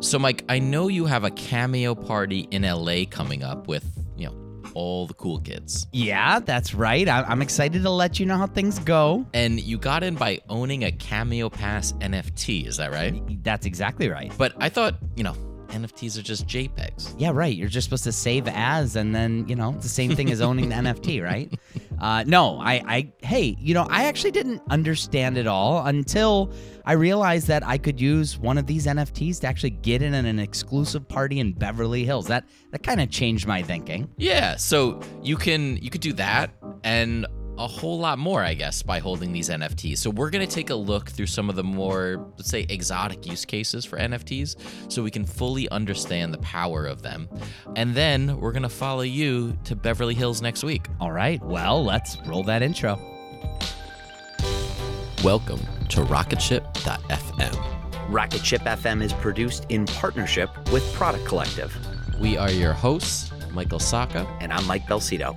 So, Mike, I know you have a cameo party in LA coming up with, you know, all the cool kids. Yeah, that's right. I- I'm excited to let you know how things go. And you got in by owning a Cameo Pass NFT, is that right? That's exactly right. But I thought, you know, NFTs are just JPEGs. Yeah, right. You're just supposed to save as, and then you know it's the same thing as owning the NFT, right? Uh, no, I, I, hey, you know, I actually didn't understand it all until I realized that I could use one of these NFTs to actually get in an exclusive party in Beverly Hills. That that kind of changed my thinking. Yeah, so you can you could do that and a whole lot more, I guess, by holding these NFTs. So we're going to take a look through some of the more, let's say, exotic use cases for NFTs so we can fully understand the power of them. And then we're going to follow you to Beverly Hills next week. All right, well, let's roll that intro. Welcome to Rocketship.fm. Rocket Ship FM is produced in partnership with Product Collective. We are your hosts, Michael Sacca. And I'm Mike Belsito.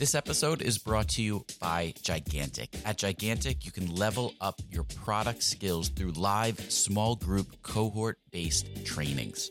This episode is brought to you by Gigantic. At Gigantic, you can level up your product skills through live small group cohort based trainings.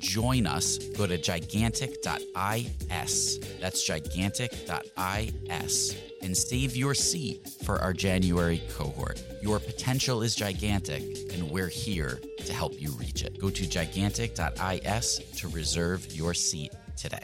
join us. Go to gigantic.is. That's gigantic.is and save your seat for our January cohort. Your potential is gigantic, and we're here to help you reach it. Go to gigantic.is to reserve your seat today.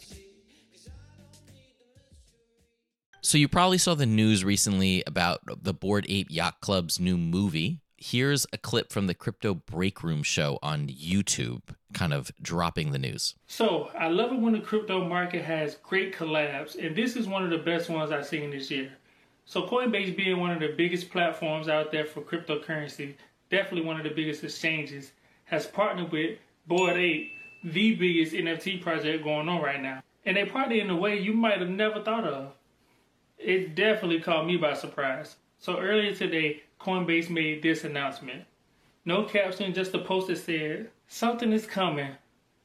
So, you probably saw the news recently about the Bored Ape Yacht Club's new movie. Here's a clip from the Crypto Break Room show on YouTube, kind of dropping the news. So, I love it when the crypto market has great collabs, and this is one of the best ones I've seen this year. So, Coinbase being one of the biggest platforms out there for cryptocurrency, definitely one of the biggest exchanges, has partnered with Bored Ape, the biggest NFT project going on right now. And they partnered in a way you might have never thought of. It definitely caught me by surprise. So earlier today, Coinbase made this announcement. No caption, just a post that said, Something is coming.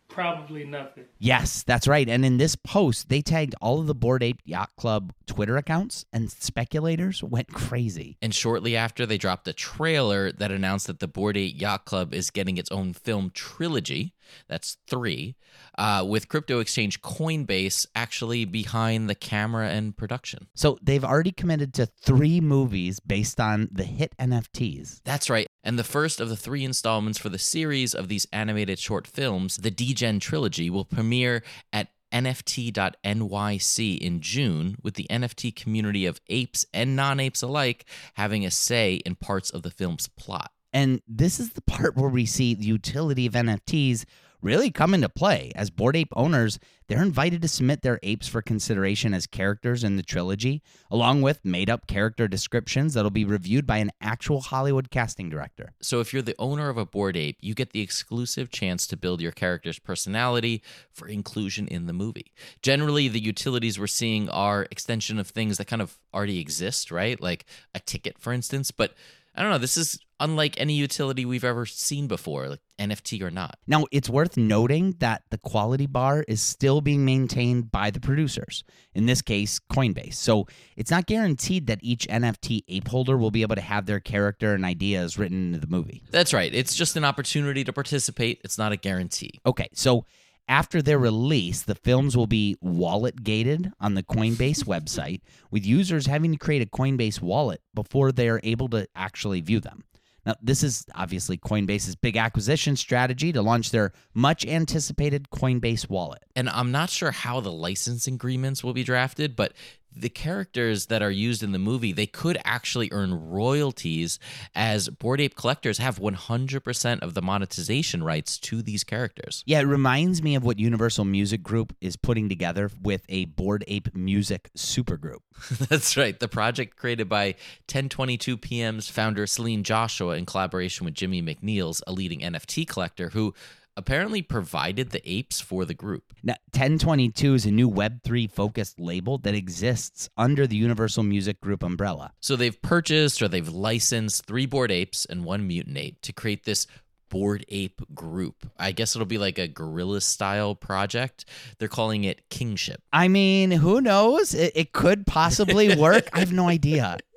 Probably nothing. Yes, that's right. And in this post, they tagged all of the Bored Ape Yacht Club Twitter accounts, and speculators went crazy. And shortly after, they dropped a trailer that announced that the Bored Ape Yacht Club is getting its own film trilogy. That's three, uh, with crypto exchange Coinbase actually behind the camera and production. So they've already committed to three movies based on the hit NFTs. That's right. And the first of the three installments for the series of these animated short films, the Degen trilogy, will premiere at NFT.nyc in June, with the NFT community of apes and non apes alike having a say in parts of the film's plot. And this is the part where we see the utility of NFTs really come into play. As Bored Ape owners, they're invited to submit their apes for consideration as characters in the trilogy, along with made up character descriptions that'll be reviewed by an actual Hollywood casting director. So, if you're the owner of a Bored Ape, you get the exclusive chance to build your character's personality for inclusion in the movie. Generally, the utilities we're seeing are extension of things that kind of already exist, right? Like a ticket, for instance, but I don't know. This is unlike any utility we've ever seen before, like NFT or not. Now, it's worth noting that the quality bar is still being maintained by the producers, in this case, Coinbase. So it's not guaranteed that each NFT ape holder will be able to have their character and ideas written into the movie. That's right. It's just an opportunity to participate, it's not a guarantee. Okay, so after their release, the films will be wallet gated on the Coinbase website, with users having to create a Coinbase wallet before they are able to actually view them. Now, this is obviously Coinbase's big acquisition strategy to launch their much anticipated Coinbase wallet. And I'm not sure how the licensing agreements will be drafted, but the characters that are used in the movie they could actually earn royalties as bored ape collectors have 100% of the monetization rights to these characters. Yeah it reminds me of what universal music group is putting together with a bored ape music supergroup. That's right. The project created by 1022 pm's founder celine joshua in collaboration with jimmy mcnelis a leading nft collector who apparently provided the apes for the group. Now, 1022 is a new Web3 focused label that exists under the Universal Music Group umbrella. So they've purchased or they've licensed three bored apes and one mutant ape to create this bored ape group. I guess it'll be like a guerrilla style project. They're calling it Kingship. I mean, who knows? It, it could possibly work. I have no idea.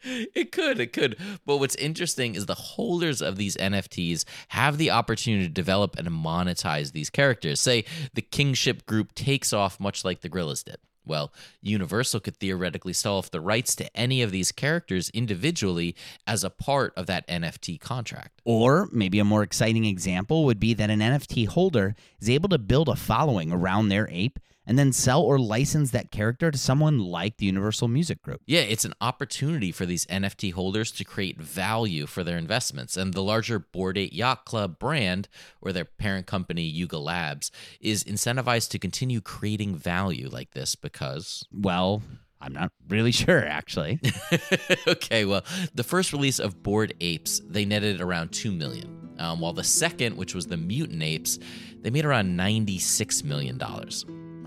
It could, it could. But what's interesting is the holders of these NFTs have the opportunity to develop and monetize these characters. Say the Kingship group takes off much like the Gorillaz did. Well, Universal could theoretically sell off the rights to any of these characters individually as a part of that NFT contract. Or maybe a more exciting example would be that an NFT holder is able to build a following around their ape and then sell or license that character to someone like the Universal Music Group. Yeah, it's an opportunity for these NFT holders to create value for their investments. And the larger Bored Ape Yacht Club brand, or their parent company, Yuga Labs, is incentivized to continue creating value like this because. Well, I'm not really sure, actually. okay, well, the first release of Bored Apes, they netted around 2 million. Um, while the second, which was the Mutant Apes, they made around $96 million.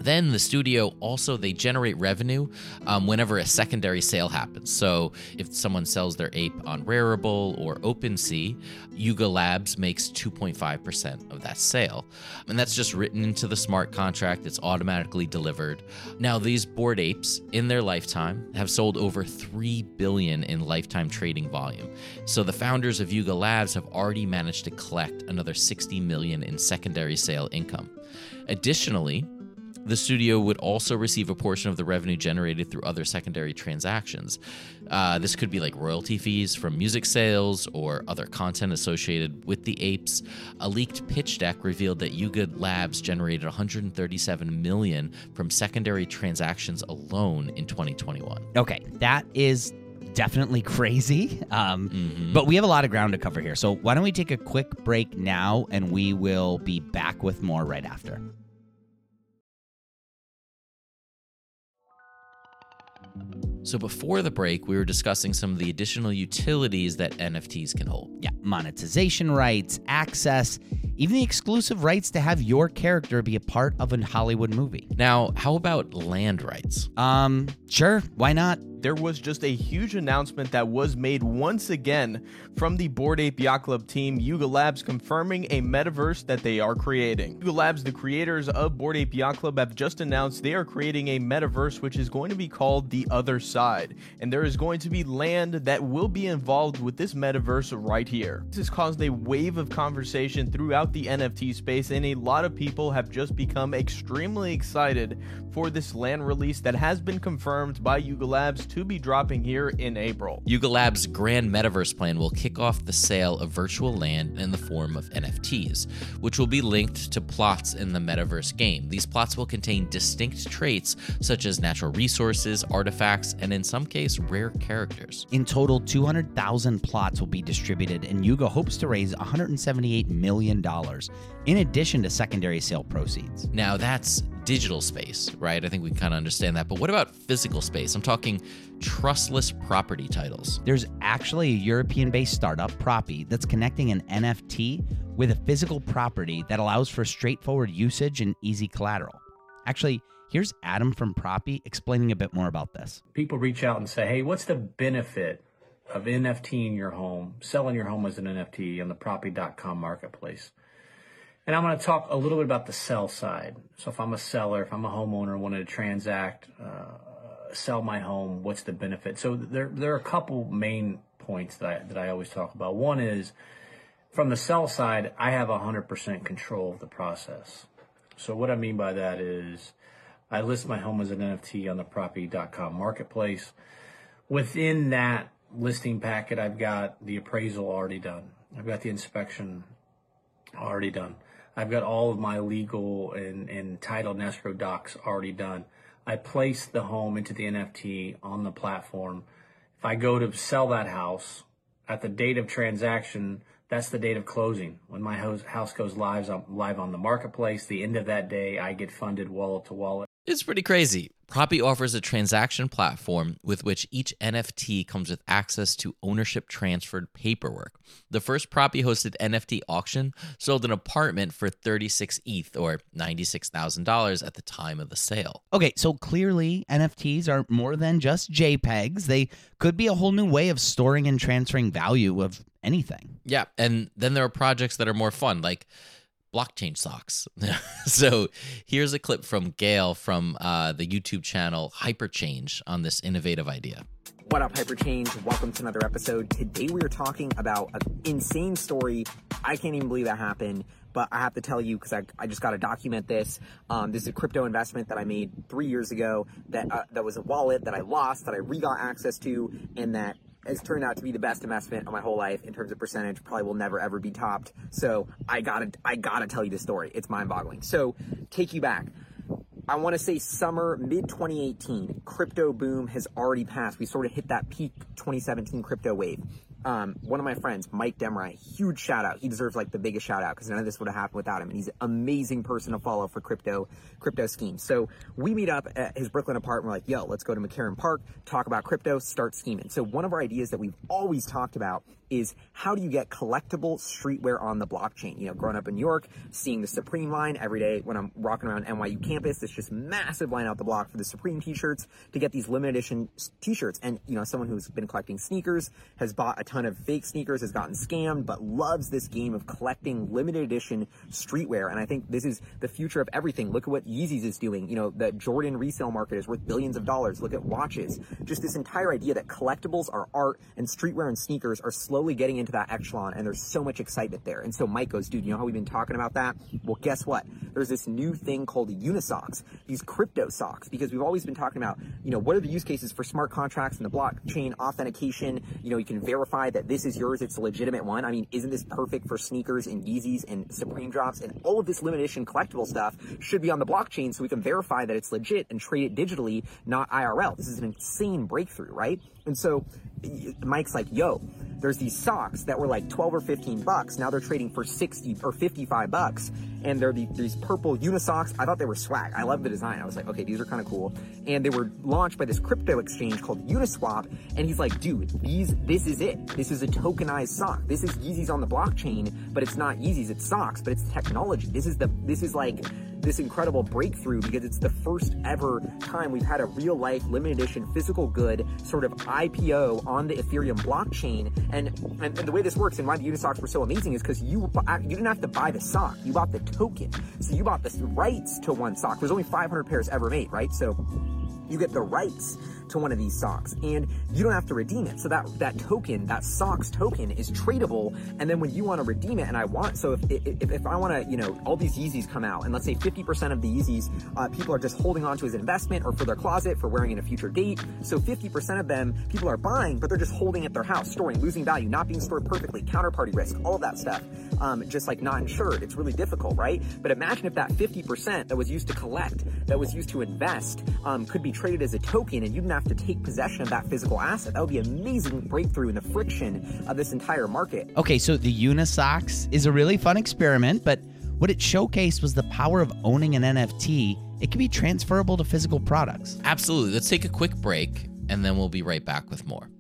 Then the studio also they generate revenue um, whenever a secondary sale happens. So if someone sells their ape on Rarible or OpenSea, Yuga Labs makes 2.5% of that sale, and that's just written into the smart contract. It's automatically delivered. Now these bored apes in their lifetime have sold over 3 billion in lifetime trading volume. So the founders of Yuga Labs have already managed to collect another 60 million in secondary sale income. Additionally, the studio would also receive a portion of the revenue generated through other secondary transactions. Uh, this could be like royalty fees from music sales or other content associated with the apes. A leaked pitch deck revealed that Yuga Labs generated 137 million from secondary transactions alone in 2021. Okay, that is definitely crazy. Um, mm-hmm. But we have a lot of ground to cover here. So why don't we take a quick break now and we will be back with more right after. thank you so before the break, we were discussing some of the additional utilities that NFTs can hold. Yeah, monetization rights, access, even the exclusive rights to have your character be a part of a Hollywood movie. Now, how about land rights? Um, sure, why not? there was just a huge announcement that was made once again from the Bored Ape Yacht Club team, Yuga Labs, confirming a metaverse that they are creating. Yuga Labs, the creators of Bored Ape Yacht Club, have just announced they are creating a metaverse which is going to be called The Other Side, and there is going to be land that will be involved with this metaverse right here. This has caused a wave of conversation throughout the NFT space, and a lot of people have just become extremely excited for this land release that has been confirmed by Yuga Labs to be dropping here in April. Yuga Labs' grand metaverse plan will kick off the sale of virtual land in the form of NFTs, which will be linked to plots in the metaverse game. These plots will contain distinct traits such as natural resources, artifacts, and in some case, rare characters. In total, 200,000 plots will be distributed, and Yuga hopes to raise $178 million in addition to secondary sale proceeds. Now, that's digital space, right? I think we can kind of understand that. But what about physical space? I'm talking trustless property titles. There's actually a European based startup, Propy, that's connecting an NFT with a physical property that allows for straightforward usage and easy collateral. Actually, here's Adam from Propy explaining a bit more about this. People reach out and say, hey, what's the benefit of NFT in your home, selling your home as an NFT on the property.com marketplace. And I'm going to talk a little bit about the sell side. So if I'm a seller, if I'm a homeowner, wanting to transact, uh, sell my home, what's the benefit? So there, there are a couple main points that I, that I always talk about. One is from the sell side, I have 100% control of the process. So what I mean by that is I list my home as an NFT on the property.com marketplace. Within that listing packet, I've got the appraisal already done. I've got the inspection already done. I've got all of my legal and, and title and escrow docs already done. I place the home into the NFT on the platform. If I go to sell that house at the date of transaction, that's the date of closing. When my house goes live, on the marketplace, the end of that day, I get funded wallet to wallet. It's pretty crazy. Propy offers a transaction platform with which each NFT comes with access to ownership transferred paperwork. The first Propy hosted NFT auction sold an apartment for 36 ETH or $96,000 at the time of the sale. Okay, so clearly NFTs are more than just JPEGs. They could be a whole new way of storing and transferring value of anything. Yeah, and then there are projects that are more fun like blockchain socks. so here's a clip from Gail from uh, the YouTube channel Hyperchange on this innovative idea. What up, Hyperchange? Welcome to another episode. Today we are talking about an insane story. I can't even believe that happened, but I have to tell you because I, I just got to document this. Um, this is a crypto investment that I made three years ago. That uh, that was a wallet that I lost, that I re got access to, and that has turned out to be the best investment of my whole life in terms of percentage. Probably will never ever be topped. So I gotta I gotta tell you the story. It's mind boggling. So take you back. I want to say summer mid 2018 crypto boom has already passed. We sort of hit that peak 2017 crypto wave um, one of my friends, Mike Demry, huge shout out. He deserves like the biggest shout out because none of this would have happened without him. And he's an amazing person to follow for crypto, crypto schemes. So we meet up at his Brooklyn apartment. We're like, yo, let's go to McCarren Park, talk about crypto, start scheming. So one of our ideas that we've always talked about is how do you get collectible streetwear on the blockchain? You know, growing up in New York, seeing the Supreme line every day when I'm walking around NYU campus, it's just massive line out the block for the Supreme t-shirts to get these limited edition t-shirts. And, you know, someone who's been collecting sneakers has bought a ton of fake sneakers, has gotten scammed, but loves this game of collecting limited edition streetwear. And I think this is the future of everything. Look at what Yeezys is doing. You know, the Jordan resale market is worth billions of dollars. Look at watches. Just this entire idea that collectibles are art and streetwear and sneakers are slowly getting into that echelon and there's so much excitement there. And so Mike goes, dude, you know how we've been talking about that? Well, guess what? There's this new thing called Unisocks, these crypto socks, because we've always been talking about, you know, what are the use cases for smart contracts and the blockchain authentication? You know, you can verify that this is yours. It's a legitimate one. I mean, isn't this perfect for sneakers and Yeezys and Supreme drops and all of this limited edition collectible stuff should be on the blockchain so we can verify that it's legit and trade it digitally, not IRL. This is an insane breakthrough, right? And so Mike's like, yo, there's these socks that were like 12 or 15 bucks. Now they're trading for 60 or 55 bucks. And they're the, these purple unisocks. I thought they were swag. I love the design. I was like, okay, these are kind of cool. And they were launched by this crypto exchange called Uniswap. And he's like, dude, these, this is it. This is a tokenized sock. This is Yeezys on the blockchain, but it's not Yeezys, it's socks, but it's technology. This is the, this is like, this incredible breakthrough because it's the first ever time we've had a real life limited edition physical good sort of IPO on the Ethereum blockchain. And, and, and the way this works and why the Unisocks were so amazing is because you uh, you didn't have to buy the sock, you bought the token. So you bought the rights to one sock. There's only 500 pairs ever made, right? So you get the rights to one of these socks and you don't have to redeem it. So that, that token, that socks token is tradable. And then when you want to redeem it and I want, so if, if, if I want to, you know, all these Yeezys come out and let's say 50% of the Yeezys, uh, people are just holding on to as an investment or for their closet for wearing in a future date. So 50% of them people are buying, but they're just holding at their house, storing, losing value, not being stored perfectly, counterparty risk, all that stuff. Um, just like not insured. It's really difficult, right? But imagine if that 50% that was used to collect, that was used to invest, um, could be traded as a token and you didn't have to take possession of that physical asset. That would be an amazing breakthrough in the friction of this entire market. Okay, so the Unisocks is a really fun experiment, but what it showcased was the power of owning an NFT. It can be transferable to physical products. Absolutely. Let's take a quick break and then we'll be right back with more.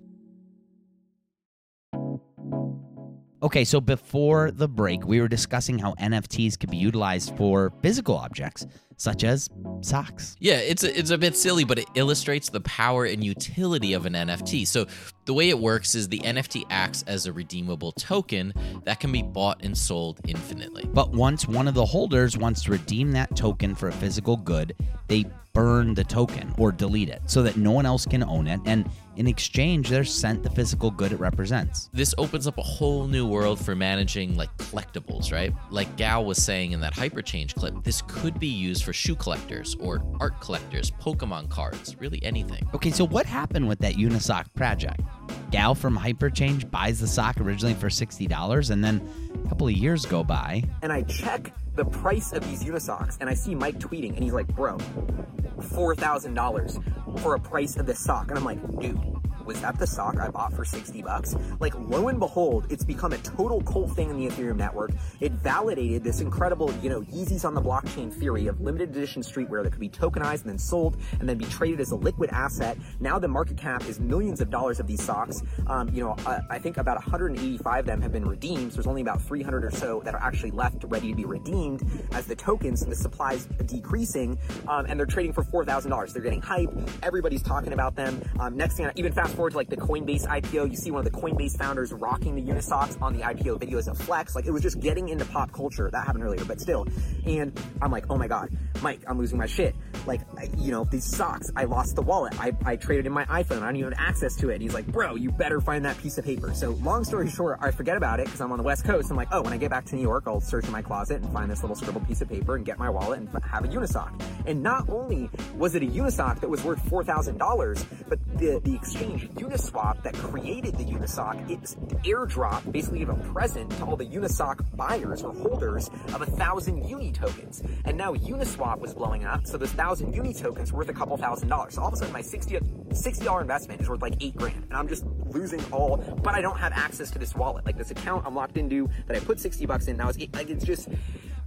Okay, so before the break, we were discussing how NFTs could be utilized for physical objects, such as socks. Yeah, it's a, it's a bit silly, but it illustrates the power and utility of an NFT. So, the The way it works is the NFT acts as a redeemable token that can be bought and sold infinitely. But once one of the holders wants to redeem that token for a physical good, they burn the token or delete it so that no one else can own it. And in exchange, they're sent the physical good it represents. This opens up a whole new world for managing like collectibles, right? Like Gal was saying in that hyperchange clip, this could be used for shoe collectors or art collectors, Pokemon cards, really anything. Okay, so what happened with that Unisock project? Gal from Hyperchange buys the sock originally for $60 and then a couple of years go by. And I check the price of these Unisocks and I see Mike tweeting and he's like, bro, $4,000 for a price of this sock. And I'm like, dude, was that the sock I bought for 60 bucks? Like, lo and behold, it's become a total cult thing in the Ethereum network. It validated this incredible, you know, Yeezys on the blockchain theory of limited edition streetwear that could be tokenized and then sold and then be traded as a liquid asset. Now the market cap is millions of dollars of these socks. Um, you know, I, I think about 185 of them have been redeemed. So there's only about 300 or so that are actually left ready to be redeemed as the tokens and the supply's decreasing. Um, and they're trading for $4,000. They're getting hype. Everybody's talking about them. Um, next thing, even fast forward to like the Coinbase IPO, you see one of the Coinbase founders rocking the Unisocks on the IPO video as a flex. Like it was just getting into pop culture. That happened earlier, but still. And I'm like, oh my God, Mike, I'm losing my shit. Like, you know, these socks, I lost the wallet. I, I traded in my iPhone. I don't even have access to it. And he's like, bro, you better find that piece of paper. So long story short, I forget about it because I'm on the West Coast. I'm like, oh, when I get back to New York, I'll search in my closet and find this little scribbled piece of paper and get my wallet and have a Unisock. And not only was it a Unisock that was worth $4,000, but the, the exchange Uniswap that created the Unisock, it's airdrop, basically give a present to all the Unisock buyers or holders of a thousand Uni tokens. And now Uniswap was blowing up, so those thousand Uni tokens were worth a couple thousand dollars. So all of a sudden my 60 $60 investment is worth like eight grand. And I'm just losing all, but I don't have access to this wallet. Like this account I'm locked into that I put 60 bucks in now it's, like it's just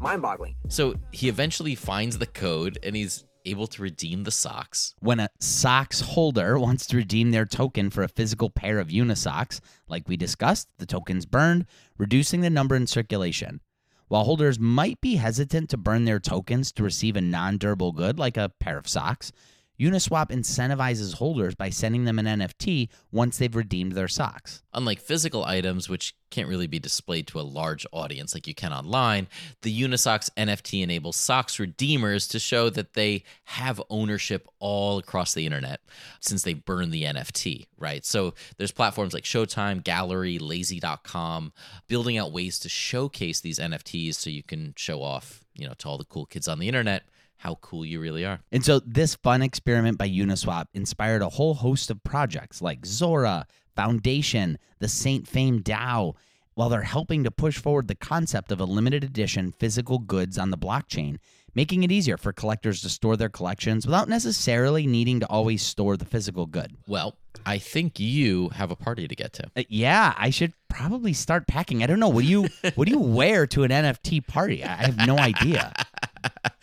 mind boggling. So he eventually finds the code and he's able to redeem the socks. When a socks holder wants to redeem their token for a physical pair of Unisocks, like we discussed, the token's burned, reducing the number in circulation. While holders might be hesitant to burn their tokens to receive a non durable good like a pair of socks, Uniswap incentivizes holders by sending them an NFT once they've redeemed their socks. Unlike physical items, which can't really be displayed to a large audience like you can online, the Unisocks NFT enables socks redeemers to show that they have ownership all across the internet since they burn the NFT, right? So there's platforms like Showtime, Gallery, Lazy.com, building out ways to showcase these NFTs so you can show off, you know, to all the cool kids on the internet how cool you really are. And so this fun experiment by Uniswap inspired a whole host of projects like Zora, Foundation, the Saint Fame DAO, while they're helping to push forward the concept of a limited edition physical goods on the blockchain, making it easier for collectors to store their collections without necessarily needing to always store the physical good. Well, I think you have a party to get to. Uh, yeah, I should probably start packing. I don't know. What do you what do you wear to an NFT party? I have no idea.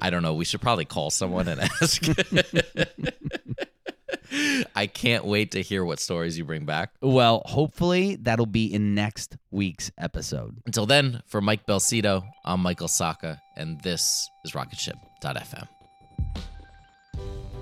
I don't know. We should probably call someone and ask. I can't wait to hear what stories you bring back. Well, hopefully that'll be in next week's episode. Until then, for Mike Belsito, I'm Michael Sacca, and this is Rocketship.fm.